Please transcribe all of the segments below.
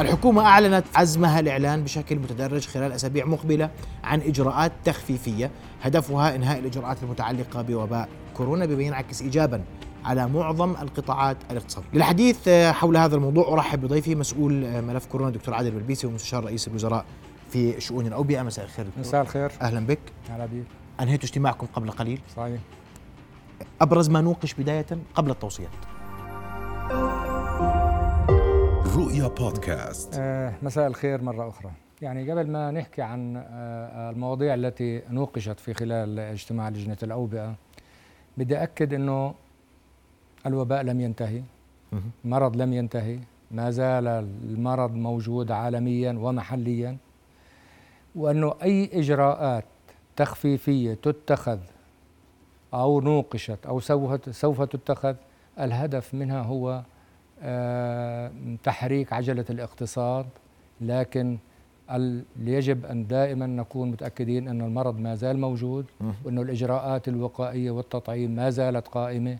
الحكومة أعلنت عزمها الإعلان بشكل متدرج خلال أسابيع مقبلة عن إجراءات تخفيفية هدفها إنهاء الإجراءات المتعلقة بوباء كورونا بما ينعكس إيجابا على معظم القطاعات الاقتصادية. للحديث حول هذا الموضوع أرحب بضيفي مسؤول ملف كورونا دكتور عادل بلبيسي ومستشار رئيس الوزراء في شؤون الأوبئة. مساء الخير دكتور. مساء الخير. أهلا بك. هلا بيك أنهيتوا اجتماعكم قبل قليل. صحيح. أبرز ما نوقش بداية قبل التوصيات. رؤيا بودكاست. آه مساء الخير مرة أخرى. يعني قبل ما نحكي عن آه المواضيع التي نوقشت في خلال اجتماع لجنة الأوبئة بدي أكد أنه الوباء لم ينتهي المرض لم ينتهي ما زال المرض موجود عالميا ومحليا وأنه أي إجراءات تخفيفية تتخذ أو نوقشت أو سوف تتخذ الهدف منها هو تحريك عجلة الاقتصاد لكن يجب أن دائما نكون متأكدين أن المرض ما زال موجود وأن الإجراءات الوقائية والتطعيم ما زالت قائمة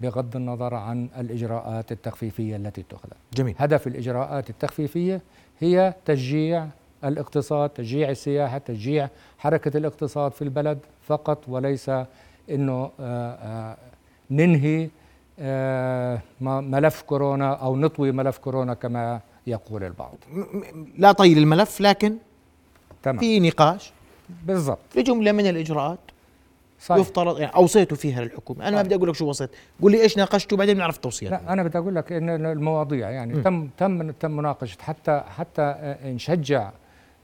بغض النظر عن الإجراءات التخفيفية التي اتخذت جميل. هدف الإجراءات التخفيفية هي تشجيع الاقتصاد تشجيع السياحة تشجيع حركة الاقتصاد في البلد فقط وليس أنه آه، آه، ننهي آه، ملف كورونا أو نطوي ملف كورونا كما يقول البعض. لا طي الملف لكن تمام. في نقاش. بالضبط. في جملة من الإجراءات صحيح. يفترض يعني اوصيتوا فيها للحكومة. أنا ما بدي أقول لك شو وصيت. قول لي إيش ناقشتوا بعدين بنعرف التوصيات لا أنا بدي أقول لك إن المواضيع يعني م. تم تم تم مناقشة. حتى حتى نشجع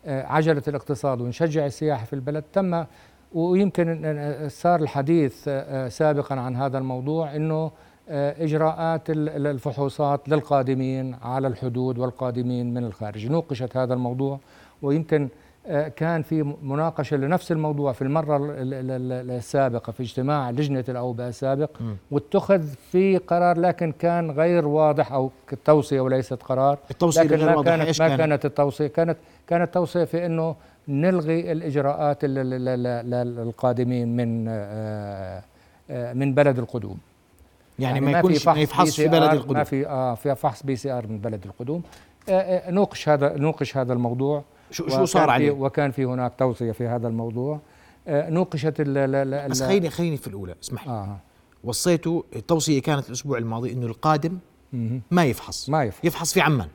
آه، عجلة الاقتصاد ونشجع السياحة في البلد. تم ويمكن صار الحديث آه، سابقا عن هذا الموضوع إنه آه، إجراءات الفحوصات للقادمين على الحدود والقادمين من الخارج. نوقشت هذا الموضوع ويمكن آه، كان في مناقشة لنفس الموضوع في المرة السابقة في اجتماع لجنة الأوبئة السابق واتخذ في قرار لكن كان غير واضح أو توصيه وليست قرار. التوصية لكن ما كانت ما كانت, كانت التوصية؟ كانت كانت توصيه في إنه نلغي الإجراءات للقادمين من آه، من بلد القدوم. يعني, يعني ما يكونش ما يفحص في بلد القدوم. ما في آه في فحص PCR من بلد القدوم. آه آه نوقش هذا نوقش هذا الموضوع. شو شو صار عليه؟ وكان في هناك توصية في هذا الموضوع. آه نوقشت ال ال بس خليني خليني في الأولى اسمح لي. آه. وصيته التوصية كانت الأسبوع الماضي إنه القادم ما يفحص. ما يفحص. يفحص في عمان.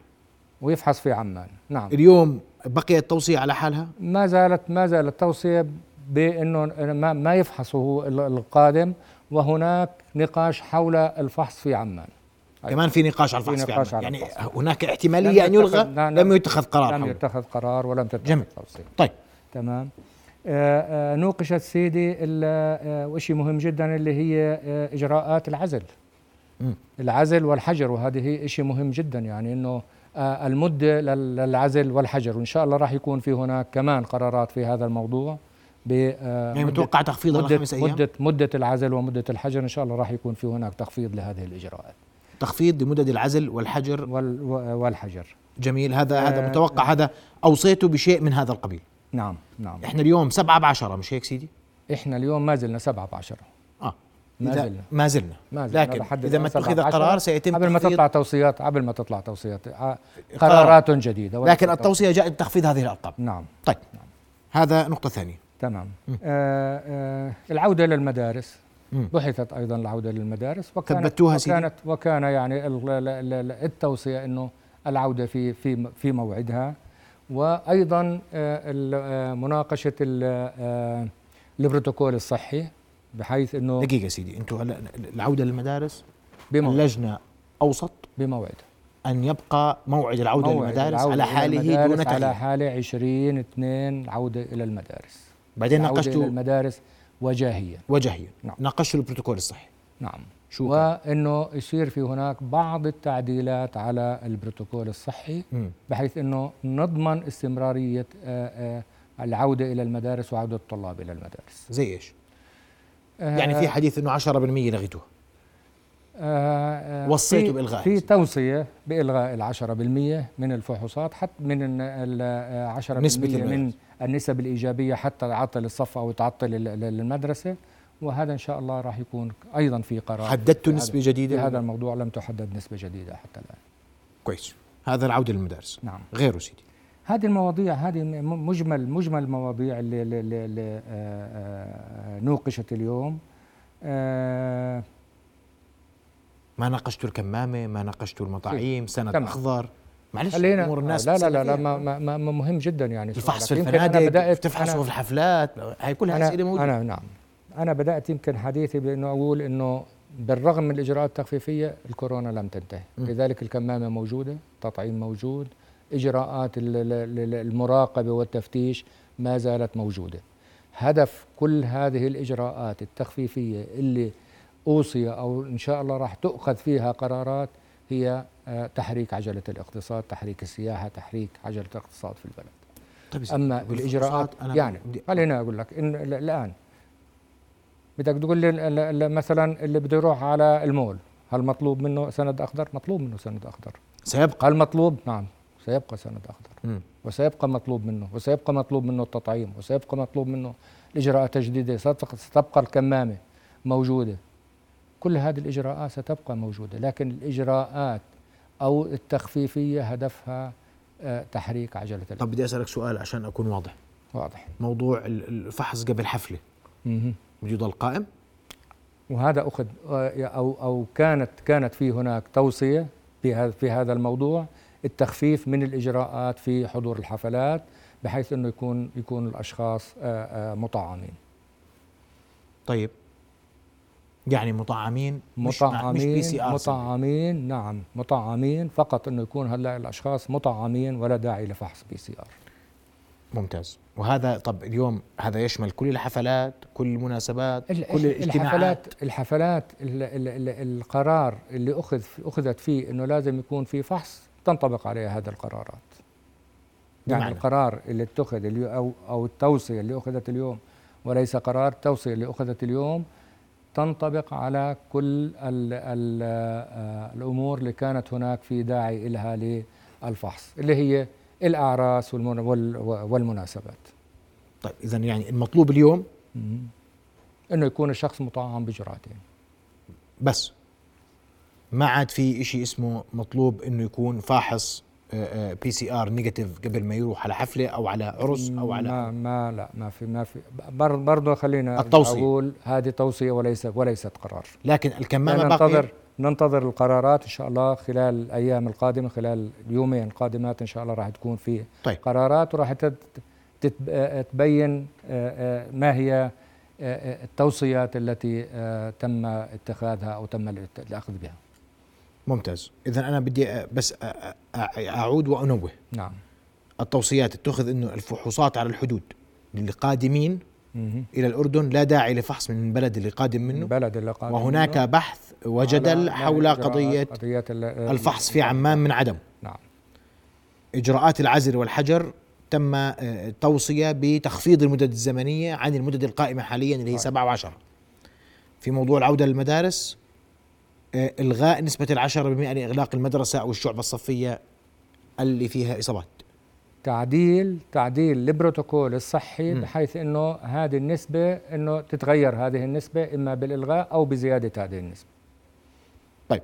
ويفحص في عمان. نعم. اليوم بقيت التوصيه على حالها؟ ما زالت ما زالت التوصيه بإنه ما, ما يفحصه القادم. وهناك نقاش حول الفحص في عمان. كمان في نقاش على الفحص في, نقاش في عمان يعني هناك احتمالية أن يلغى لم يتخذ قرار لم يتخذ قرار ولم تتخذ جميل. طيب. تمام. آه آه نوقشت سيدي آه وشيء مهم جدا اللي هي إجراءات العزل. م. العزل والحجر وهذه شيء مهم جدا يعني إنه المدة للعزل والحجر وإن شاء الله راح يكون في هناك كمان قرارات في هذا الموضوع. آه، يعني متوقع تخفيض مدة خمس مده مدة العزل ومدة الحجر. إن شاء الله راح يكون في هناك تخفيض لهذه الإجراءات. تخفيض لمدد العزل والحجر؟ وال والحجر. جميل. هذا آه هذا متوقع. آه. هذا أوصيته بشيء من هذا القبيل. نعم نعم. إحنا اليوم سبعة بعشرة مش هيك سيدي؟ إحنا اليوم ما زلنا سبعة بعشرة. آه. ما زلنا. ما زلنا, ما زلنا. لكن إذا ما اتخذ قرار سيتم قبل ما تطلع توصيات قبل ما تطلع توصيات. آه، قرارات جديدة. لكن التوصية جاءت بتخفيض هذه الأرقام. نعم. طيب. نعم. هذا نقطة ثانية. تمام. آه آه العودة للمدارس. بحثت أيضا العودة للمدارس وكانت وكانت وكان يعني التوصية أنه العودة في في في موعدها. وأيضا آه، آه، مناقشة آه، البروتوكول الصحي بحيث إنه دقيقة سيدي أنتم هلا العودة للمدارس بموعد. اللجنة أوسط؟ بموعد. أن يبقى موعد العودة موعد للمدارس العودة على حاله دون تغيير على حاله 20 2 العودة إلى المدارس. بعدين ناقشتوا المدارس وجاهيا. وجاهيا. نعم. ناقشتوا البروتوكول الصحي. نعم. شو وانه يصير في هناك بعض التعديلات على البروتوكول الصحي م. بحيث إنه نضمن استمرارية آآ آآ العودة إلى المدارس وعودة الطلاب إلى المدارس. زي إيش؟ آه يعني في حديث إنه 10% لغيتوها آه، آه، وصيتوا بإلغاء في توصية بإلغاء العشرة بالمية من الفحوصات حتى من العشرة بالمية من النسب الإيجابية حتى تعطل الصف أو تعطل المدرسة. وهذا إن شاء الله راح يكون أيضا في قرار. حددتوا نسبة جديدة في هذا الموضوع لم تحدد نسبة جديدة حتى الآن. كويس. هذا العودة للمدارس. نعم. غيره سيدي. هذه المواضيع هذه مجمل مجمل المواضيع اللي, اللي, اللي, اللي آه، آه، نوقشت اليوم. آه، ما ناقشتوا الكمامة ما ناقشتوا المطاعيم سند تمام. أخضر معلش خلينا أمور الناس لا لا لا, لا ما. ما, ما مهم جدا يعني الفحص في الفنادق تفحصوا في الحفلات هاي كلها أسئلة موجودة أنا نعم أنا بدأت يمكن حديثي بأنه أقول أنه بالرغم من الإجراءات التخفيفية الكورونا لم تنتهي م. لذلك الكمامة موجودة تطعيم موجود إجراءات ال- ال- ال- المراقبة والتفتيش ما زالت موجودة هدف كل هذه الإجراءات التخفيفية اللي أوصي أو إن شاء الله راح تؤخذ فيها قرارات هي آه، تحريك عجلة الاقتصاد تحريك السياحة تحريك عجلة الاقتصاد في البلد طيب أما بالاجراءات يعني خليني أقول لك إن ال- الآن بدك تقول لي مثلا اللي بده يروح على المول هل مطلوب منه سند أخضر؟ مطلوب منه سند أخضر سيبقى هل مطلوب؟ نعم سيبقى سند أخضر مم. وسيبقى مطلوب منه وسيبقى مطلوب منه التطعيم وسيبقى مطلوب منه الاجراءات التجديديه ستبقى ستبقى الكمامة موجودة كل هذه الإجراءات ستبقى موجودة لكن الإجراءات أو التخفيفية هدفها آه، تحريك عجلة الإنتاج. طب بدي أسألك سؤال عشان أكون واضح. واضح. موضوع ال- الفحص قبل مهم. بده يضل قائم وهذا أخذ أو أو كانت كانت في هناك توصية في هذا في هذا الموضوع التخفيف من الإجراءات في حضور الحفلات بحيث إنه يكون يكون الأشخاص آه، آه، مطعمين. طيب. يعني مطعمين مش مع- مش P مطعمين CR مطعمين نعم مطعمين. فقط إنه يكون هلأ الأشخاص مطعمين ولا داعي لفحص PCR. ممتاز. وهذا طب اليوم هذا يشمل كل الحفلات كل المناسبات ال- كل الاجتماعات. الحفلات الحفلات ال ال ال القرار اللي اخذ أخذت فيه إنه لازم يكون في فحص تنطبق عليه هذه القرارات. يعني بمعنى؟ القرار اللي اتخذ اليو- أو أو التوصية اللي أخذت اليوم وليس قرار التوصية اللي أخذت اليوم تنطبق على كل ال ال آه، الأمور اللي كانت هناك في داعي لها للفحص اللي هي الأعراس والمن- وال- والمناسبات. طيب اذا يعني المطلوب اليوم؟ إنه يكون الشخص مطعم بجرعتين بس. ما عاد في شيء اسمه مطلوب إنه يكون فاحص PCR negative قبل ما يروح على حفلة أو على عرس أو على ما ما لا ما في ما في بر- برضه خلينا التوصية. أقول هذه توصية وليس وليست قرار لكن الكمامة ننتظر باقي ننتظر القرارات إن شاء الله خلال الأيام القادمة خلال اليومين القادمات إن شاء الله راح تكون في طيب. قرارات وراح تبين آه، آه، ما هي آه، التوصيات التي تم اتخاذها أو تم الأخذ بها ممتاز. اذا أنا بدي بس أعود وأنوه. نعم. التوصيات اتخذ إنه الفحوصات على الحدود للي قادمين مهم. إلى الأردن لا داعي لفحص من البلد اللي قادم منه. البلد اللي قادم وهناك منه. بحث وجدل حول قضية ال- الفحص في عمان من عدم. نعم. إجراءات العزل والحجر تم التوصيه بتخفيض المدد الزمنية عن المدد القائمة حاليا اللي هي صحيح. سبعة وعشرة. في موضوع العودة للمدارس آه، إلغاء نسبة العشرة بالمئة لإغلاق المدرسة أو الشعبة الصفية اللي فيها إصابات. تعديل تعديل البروتوكول الصحي مم. بحيث إنه هذه النسبة إنه تتغير هذه النسبة إما بالإلغاء أو بزيادة هذه النسبة. طيب.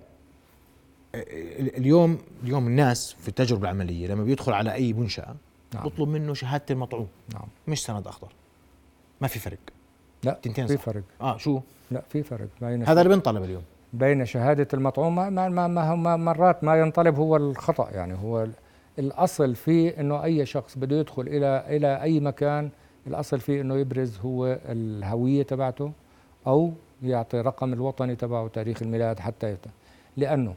آه، ال- اليوم اليوم الناس في التجربة العملية لما بيدخل على أي منشأة نعم. بطلب منه شهادة المطعوم. نعم. مش سند أخضر. ما في فرق. لا تنتين في. فرق. آه شو؟ لا في فرق. هذا اللي بنطلب اليوم. بين شهادة المطعوم ما, ما, ما, ما, ما مرات ما ينطلب هو الخطأ. يعني هو ال- الأصل فيه إنه أي شخص بده يدخل إلى إلى أي مكان الأصل فيه إنه يبرز هو الهوية تبعته أو يعطي رقم الوطني تبعه تاريخ الميلاد حتى يت... لأنه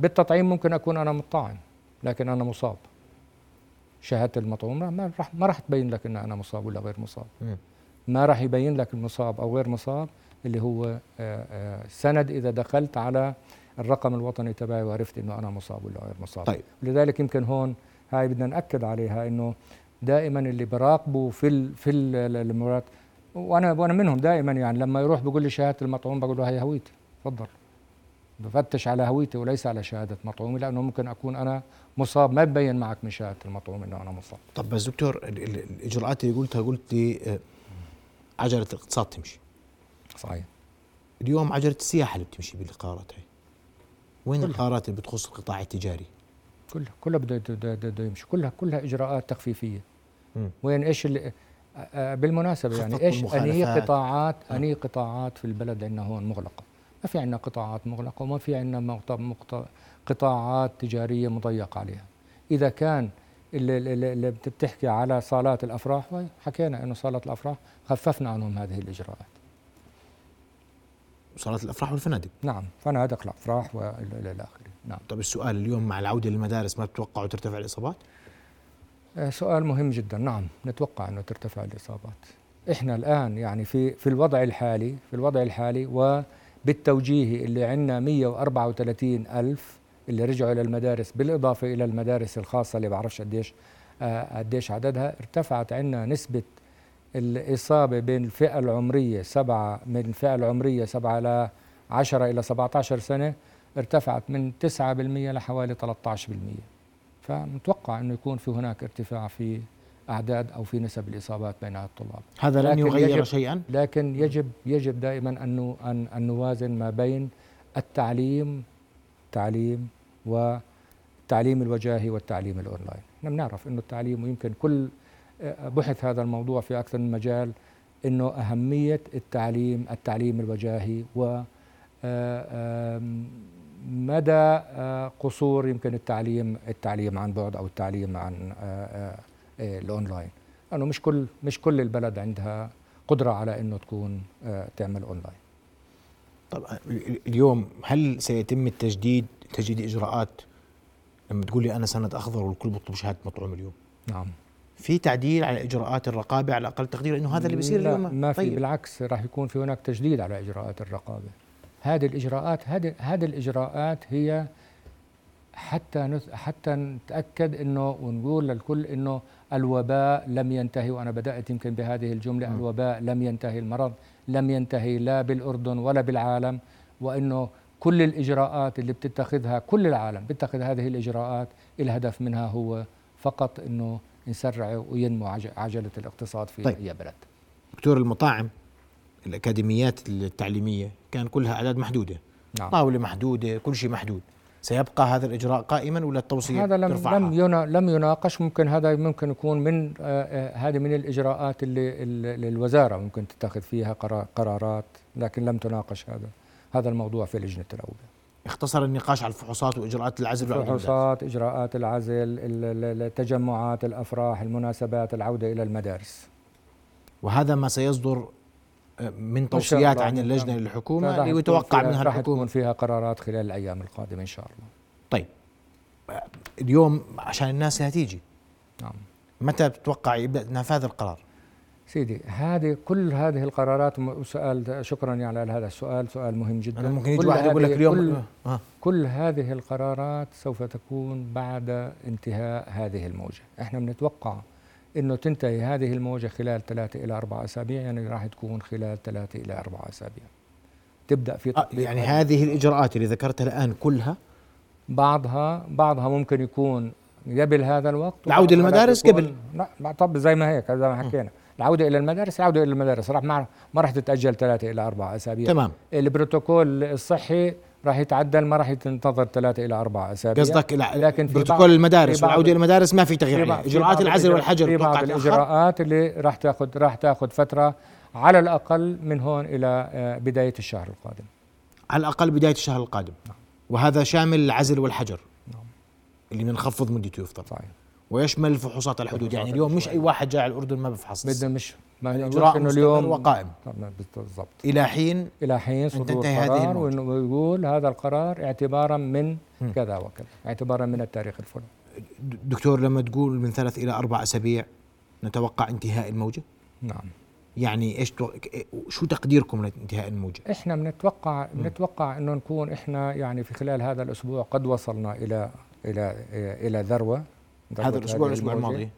بالتطعيم ممكن أكون أنا مطعم لكن أنا مصاب. شهادة المطعوم ما راح ما راح تبين لك إن أنا مصاب ولا غير مصاب. ما راح يبين لك المصاب أو غير مصاب اللي هو آه، آه، سند إذا دخلت على الرقم الوطني تبعي وعرفت إنه أنا مصاب ولا غير مصاب. طيب. لذلك يمكن هون هاي بدنا نأكد عليها إنه دائما اللي براقبوا في ال في ال- المرات وأنا وأنا منهم دائما يعني لما يروح بيقول لي شهادة المطعوم بقول له هي هويتي تفضل. بفتش على هويتي وليس على شهادة مطعومي لأنه ممكن أكون أنا مصاب ما ببين معك من شهادة المطعوم إنه أنا مصاب. طب بس دكتور ال- ال- الإجراءات اللي قلتها قلت لي آه، عجله الاقتصاد تمشي. صحيح اليوم عجلة السياحة اللي بتمشي بالقرارات هاي وين كلها. القرارات اللي بتخص القطاع التجاري كلها كلها بده يمشي كلها كلها إجراءات تخفيفية مم. وين إيش اللي بالمناسبة يعني إيش المخالفات. قطاعات آه. اني قطاعات في البلد عندنا هون مغلقة ما في عندنا قطاعات مغلقة وما في عندنا قطاعات تجارية مضيق عليها إذا كان اللي, اللي, اللي بت- بتحكي على صالات الأفراح حكينا إنه صالات الأفراح خففنا عنهم هذه الإجراءات صالات الأفراح والفنادق؟ نعم فنادق الأفراح والى إلى آخره. نعم. طب السؤال اليوم مع العودة للمدارس ما بتتوقعوا ترتفع الإصابات؟ آه، سؤال مهم جدا. نعم نتوقع أنه ترتفع الإصابات. إحنا الآن يعني في في الوضع الحالي في الوضع الحالي وبالتوجيه اللي عندنا 134 ألف اللي رجعوا إلى المدارس بالإضافة إلى المدارس الخاصة اللي بعرفش قديش آه، قديش عددها ارتفعت عندنا نسبة الإصابة بين الفئة العمرية سبعة من الفئة العمرية سبعة ل 10 إلى 17 سنة ارتفعت من 9% لحوالي 13% فمتوقع إنه يكون في هناك ارتفاع في أعداد أو في نسب الإصابات بين الطلاب. هذا لن لكن يغير يجب- شيئا؟ لكن يجب يجب دائما أن أن نوازن ما بين التعليم تعليم والتعليم الوجاهي والتعليم الأونلاين. إحنا بنعرف إنه التعليم ويمكن كل بحث هذا الموضوع في أكثر من مجال إنه أهمية التعليم التعليم الوجاهي و آه، مدى آه، قصور يمكن التعليم التعليم عن بعد أو التعليم عن آه، آه، الأونلاين. لأنه مش كل مش كل البلد عندها قدرة على إنه تكون تعمل أونلاين. طب ال- اليوم هل سيتم التجديد تجديد إجراءات؟ لما تقول لي أنا سند أخضر والكل بيطلب شهاده مطعوم اليوم. نعم. في تعديل على إجراءات الرقابة على أقل تقدير انه هذا اللي بيصير اليوم ما في طيب. بالعكس راح يكون في هناك تجديد على إجراءات الرقابة هذه الإجراءات هذه هذه الإجراءات هي حتى نث حتى نتأكد إنه ونقول للكل إنه الوباء لم ينتهي وأنا بدأت يمكن بهذه الجملة م. الوباء لم ينتهي المرض لم ينتهي لا بالأردن ولا بالعالم وإنه كل الإجراءات اللي بتتخذها كل العالم بيتخذ هذه الإجراءات الهدف منها هو فقط إنه نسرع وينمو عج- عجلة الاقتصاد في طيب. أي بلد. دكتور المطاعم الأكاديميات التعليمية كان كلها أعداد محدودة. نعم. طاولة محدودة كل شيء محدود. سيبقى هذا الإجراء قائما ولا التوصيه هذا لم؟ لم ينا لم يناقش. ممكن هذا ممكن يكون من آه، آه، هذه من الإجراءات اللي, اللي الوزاره ممكن تتخذ فيها قرا- قرارات لكن لم تناقش هذا هذا الموضوع في لجنة الاوبئه اختصر النقاش على الفحوصات وإجراءات العزل. الفحوصات إجراءات العزل ال- ال- التجمعات الأفراح المناسبات العودة إلى المدارس. وهذا ما سيصدر آه، من توصيات. عن اللجنة للحكومة تكون اللي يتوقع فيها- منها راح الحكومة. فيها قرارات خلال الأيام القادمة إن شاء الله. طيب. اليوم عشان الناس هتيجي. نعم. متى بتتوقع يبدأ نفاذ القرار؟ سيدي هذه كل هذه القرارات م- سؤال شكرا يعني على هذا السؤال سؤال مهم جدا أنا ممكن يجي واحد يقول لك اليوم كل, آه. كل هذه القرارات سوف تكون بعد انتهاء هذه الموجة إحنا بنتوقع إنه تنتهي هذه الموجة خلال ثلاثة إلى أربع أسابيع يعني راح تكون خلال ثلاثة إلى أربع أسابيع تبدأ في آه يعني هذه. الإجراءات اللي ذكرتها الآن كلها بعضها بعضها ممكن يكون قبل هذا الوقت العودة للمدارس قبل. لا طب زي ما هيك زي ما حكينا العودة إلى المدارس العودة إلى المدارس. راح ما راح تتأجل ثلاثة إلى أربع أسابيع. تمام. البروتوكول الصحي راح يتعدل ما راح ينتظر ثلاثة إلى أربع أسابيع. قصدك لكن في بروتوكول المدارس والعوده للمدارس ما في تغيير بعض العزل والحجر في بعض؟ الإجراءات اللي راح تاخذ راح تاخذ فترة على الأقل من هون إلى آه، بداية الشهر القادم. على الأقل بداية الشهر القادم. نعم. وهذا شامل العزل والحجر. نعم. اللي بنخفض مدته يفترض صحيح. ويشمل فحوصات الحدود؟ فحوصات يعني اليوم مش أي الحدود. واحد جاي على الأردن ما بفحص. بدنا مش ما الاجراء انه اليوم وقائم. طبعاً. بالضبط. إلى حين إلى حين صدور قرار الموجة. وانه يقول هذا القرار اعتبارا من. كذا وكذا اعتبارا من التاريخ الفلاني. دكتور لما تقول من ثلاث إلى أربع أسابيع نتوقع انتهاء الموجة؟ نعم. يعني إيش تو... شو تقديركم لانتهاء الموجة؟ إحنا بنتوقع. بنتوقع إنه نكون إحنا يعني في خلال هذا الأسبوع قد وصلنا إلى إلى إلى ذروه ذروة. هذا الأسبوع الأسبوع. الماضي.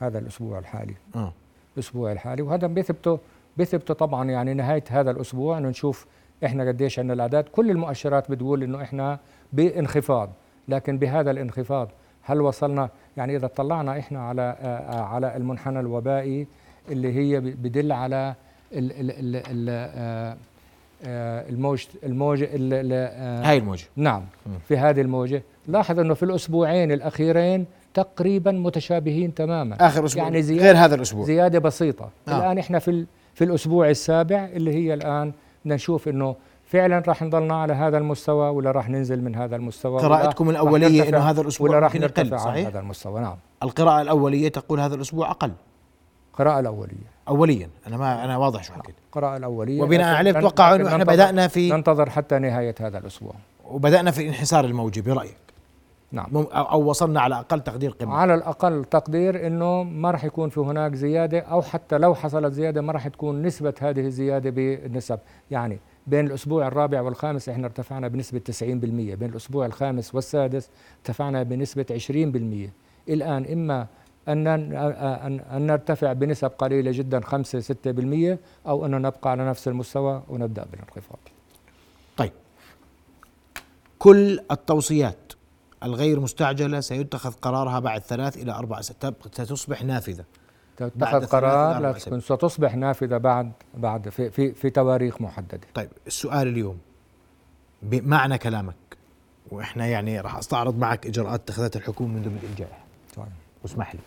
هذا الأسبوع الحالي. آه. الأسبوع الحالي. وهذا بيثبته بيثبته طبعا يعني نهاية هذا الأسبوع. انه نشوف إحنا قديش عندنا الأعداد. كل المؤشرات بتقول إنه إحنا بانخفاض. لكن بهذا الانخفاض هل وصلنا؟ يعني إذا طلعنا إحنا على آه، آه، على المنحنى الوبائي اللي هي بدل على ال ال ال ال آه، الموج الموجة ال- ال- آه، هاي الموجة. نعم. في هذه الموجة. لاحظ أنه في الأسبوعين الأخيرين تقريبا متشابهين تماما. آخر أسبوع. يعني زيادة غير هذا الأسبوع. زيادة بسيطة. آه. الآن إحنا في في الأسبوع السابع اللي هي الآن بدنا نشوف إنه فعلا راح نضلنا على هذا المستوى ولا راح ننزل من هذا المستوى قراءتكم نرتفع إنه هذا الأسبوع ولا راح يقل، نرتفع عن صحيح؟ هذا المستوى. نعم. القراءة الأولية تقول هذا الأسبوع أقل. القراءة الأولية. اوليا. أنا ما أنا واضح شو حكيت. القراءة الأولية. وبناء عليه لكن إنه إحنا بدأنا في ننتظر حتى نهاية هذا الأسبوع. وبدأنا في انحسار الموجه برايك نعم. أو أو وصلنا على أقل تقدير قمة. على الأقل تقدير أنه ما راح يكون في هناك زيادة أو حتى لو حصلت زيادة ما راح تكون نسبة هذه الزيادة بالنسب يعني بين الأسبوع الرابع والخامس إحنا ارتفعنا بنسبة 90% بين الأسبوع الخامس والسادس ارتفعنا بنسبة 20% الآن إما أن أن أن نرتفع بنسب قليلة جدا 5 6% أو أن نبقى على نفس المستوى ونبدأ بالانخفاض. طيب. كل التوصيات الغير مستعجلة سيتخذ قرارها بعد ثلاث إلى أربع سنوات ستصبح نافذة. بعد تتخذ إلى قرار أربع لكن ستصبح نافذة بعد بعد في في في تواريخ محددة. طيب السؤال اليوم بمعنى كلامك وإحنا يعني راح أستعرض معك إجراءات اتخذتها الحكومة منذ بدء الجائحه طيب. واسمح لي.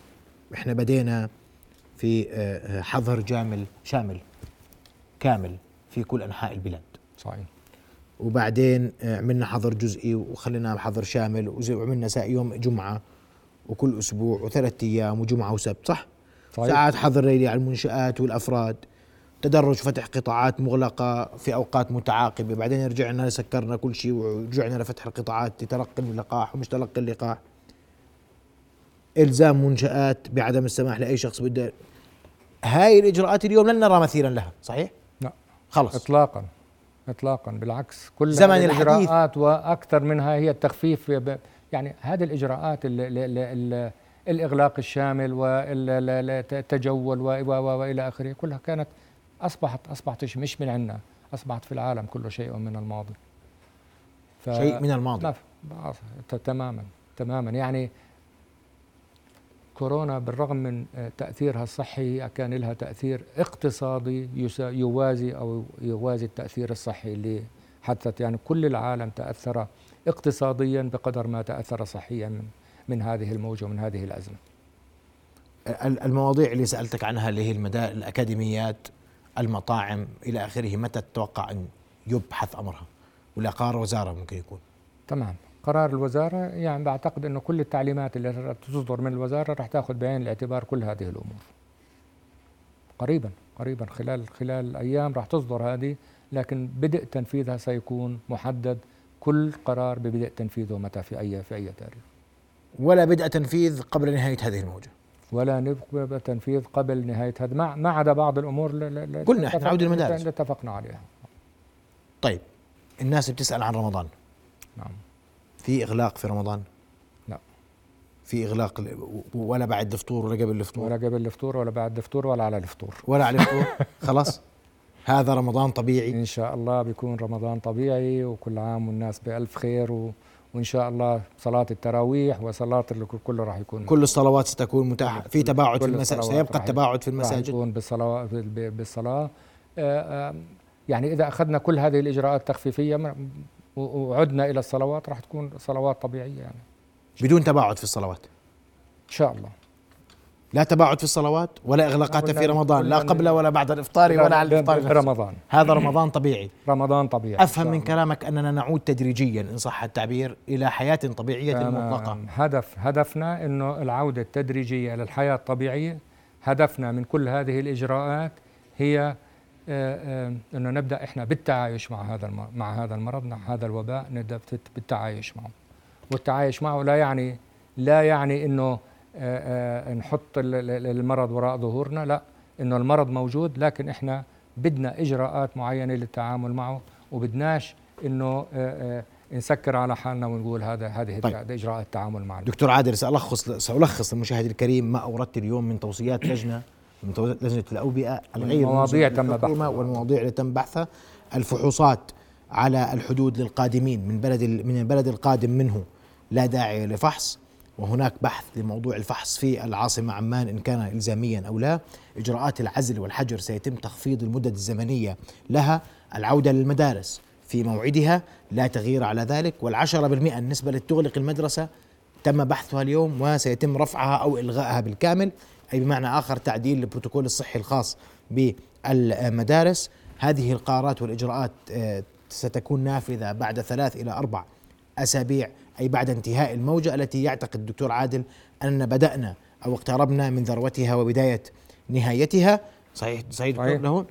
إحنا بدينا في آه، حظر جامل شامل كامل في كل أنحاء البلاد. صحيح. وبعدين آه، عملنا حظر جزئي وخلينا حظر شامل وعملنا يوم جمعة وكل أسبوع وثلاث أيام وجمعة وسبت صح؟ صحيح. ساعات حظر ليلي على المنشآت والأفراد تدرج فتح قطاعات مغلقة في أوقات متعاقبة بعدين رجعنا سكرنا كل شيء ورجعنا لفتح القطاعات لتلقي اللقاح ومش تلقي اللقاح إلزام منشآت بعدم السماح لأي شخص بده هاي الإجراءات اليوم لن نرى مثيلا لها صحيح؟ لا خلص اطلاقا اطلاقا بالعكس كل زمن هذه. الإجراءات وأكثر منها هي التخفيف يعني هذه الإجراءات ال ال ال ال الإغلاق الشامل والتجول وإلى آخره كلها كانت أصبحت أصبحت مش من عندنا أصبحت في العالم كله شيء من الماضي. شيء من الماضي. تماما تماما. يعني كورونا بالرغم من آه، تأثيرها الصحي كان لها تأثير اقتصادي يسا- يوازي أو يوازي التأثير الصحي اللي حدثت. يعني كل العالم تأثر اقتصاديا بقدر ما تأثر صحيا من من هذه الموجة ومن هذه الأزمة. ال- المواضيع اللي سألتك عنها اللي هي المدا الأكاديميات المطاعم إلى آخره متى تتوقع أن يبحث أمرها؟ ولا قرار وزارة ممكن يكون؟ تمام. قرار الوزارة يعني بعتقد أنه كل التعليمات اللي رح تصدر من الوزارة راح تأخذ بعين الاعتبار كل هذه الأمور. قريبا قريبا خلال خلال الأيام راح تصدر هذه لكن بدء تنفيذها سيكون محدد كل قرار ببدء تنفيذه متى في أي في أي تاريخ. ولا بدأ تنفيذ قبل نهاية هذه الموجة. ولا نبقى تنفيذ قبل نهاية هذا ما ما عدا بعض الأمور قلنا إحنا نعود المدارس. اتفقنا عليها. طيب الناس بتسأل عن رمضان. نعم. في إغلاق في رمضان؟ لا. في إغلاق ل- ولا بعد الفطور ولا قبل الفطور؟ ولا قبل الفطور ولا بعد الفطور ولا على الفطور. ولا على الفطور. خلاص. هذا رمضان طبيعي. إن شاء الله بيكون رمضان طبيعي وكل عام والناس بألف خير و... وإن شاء الله صلاة التراويح اللي كله راح يكون كل الصلوات ستكون متاحة. في تباعد في المساجد سيبقى التباعد في راح المساجد يكون بالصلاة ب- بالصلاة. آه، يعني إذا أخذنا كل هذه م- و- وعدنا إلى الصلوات راح تكون صلوات طبيعية يعني. بدون تباعد في الصلوات؟ إن شاء الله. لا تباعد في الصلوات ولا إغلاقات قلنا- في رمضان لا قبل ولا بعد الإفطار ولا على الإفطار نفسه. رمضان. هذا رمضان طبيعي. رمضان طبيعي. شاء من. كلامك أننا نعود تدريجيا إن صح التعبير إلى حياة طبيعية تمام. مطلقة. هدف هدفنا إنه العودة التدريجية للحياه الطبيعية. هدفنا من كل هذه الإجراءات هي إنه نبدأ إحنا بالتعايش مع هذا مع هذا المرض مع هذا الوباء نبدأ بالتعايش معه والتعايش معه لا يعني لا يعني إنه آه، آه، نحط ال- ال- المرض وراء ظهورنا لا إنه المرض موجود لكن إحنا بدنا إجراءات معينة للتعامل معه وبدناش إنه آه، آه، نسكر على حالنا ونقول هذا هذه طيب. طيب. اجراء التعامل مع. دكتور عادل سألخص سألخص للمشاهد الكريم ما أوردت اليوم من توصيات لجنة لجنة الأوبئة الغير مواضيع ملزمة تم بحثها. والمواضيع اللي تم بحثها الفحوصات على الحدود للقادمين من بلد من البلد القادم منه لا داعي لفحص وهناك بحث لموضوع الفحص في العاصمة عمان إن كان إلزاميا أو لا. إجراءات العزل والحجر سيتم تخفيض المدد الزمنية لها. العودة للمدارس في موعدها لا تغيير على ذلك والعشرة بالمئة النسبة لتغلق المدرسة تم بحثها اليوم وسيتم رفعها أو إلغائها بالكامل. أي بمعنى آخر تعديل البروتوكول الصحي الخاص بالمدارس. هذه القرارات والإجراءات آه، ستكون نافذة بعد ثلاث إلى أربع أسابيع أي بعد انتهاء الموجة التي يعتقد الدكتور عادل أننا بدأنا أو اقتربنا من ذروتها وبداية نهايتها. صحيح صحيح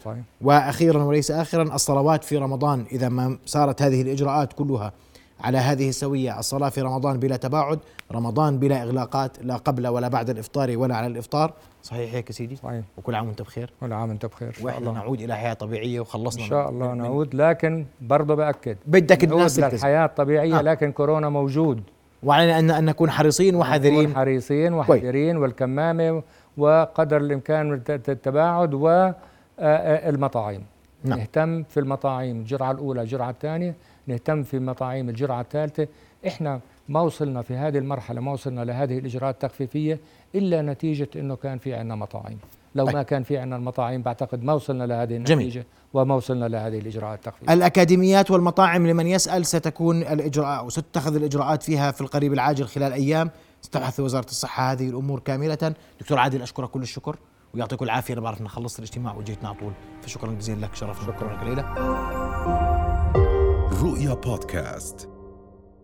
صحيح. وأخيرا وليس اخرا الصلوات في رمضان إذا ما صارت هذه الإجراءات كلها على هذه السوية. الصلاة في رمضان بلا تباعد رمضان بلا إغلاقات لا قبل ولا بعد الإفطار ولا على الإفطار. صحيح هيك سيدي؟ صحيح. وكل عام وأنت بخير. كل عام وأنت بخير إن شاء الله. نعود إلى حياة طبيعية وخلصنا إن شاء الله نعود لكن برضه بأكد. بدك الناس تلتزم للحياة الطبيعية آه. لكن كورونا موجود. وعلينا ان أن نكون حريصين وحذرين. نكون حريصين وحذرين والكمامة وقدر الإمكان من الت- التباعد والمطاعم نعم. نهتم في المطاعم. الجرعة الأولى الجرعة الثانية. نهتم في مطاعم الجرعة الثالثة. إحنا ما وصلنا في هذه المرحلة ما وصلنا لهذه الإجراءات التخفيفية إلا نتيجة إنه كان في عندنا مطاعم. لو طيب. ما كان في عندنا المطاعم بعتقد ما وصلنا لهذه جميل. النتيجة وما وصلنا لهذه الإجراءات التخفيفية. الأكاديميات والمطاعم لمن يسأل ستكون الإجراء أو ستتخذ الإجراءات فيها في القريب العاجل خلال أيام. ستبحث وزارة الصحة هذه الأمور كاملة. دكتور عادل أشكرك كل الشكر ويعطيك العافية. أنا بعرف انك خلصت الاجتماع وجيتنا على طول. فشكرا جزيلا لك شرفنا. شكرا. لك رؤيا بودكاست.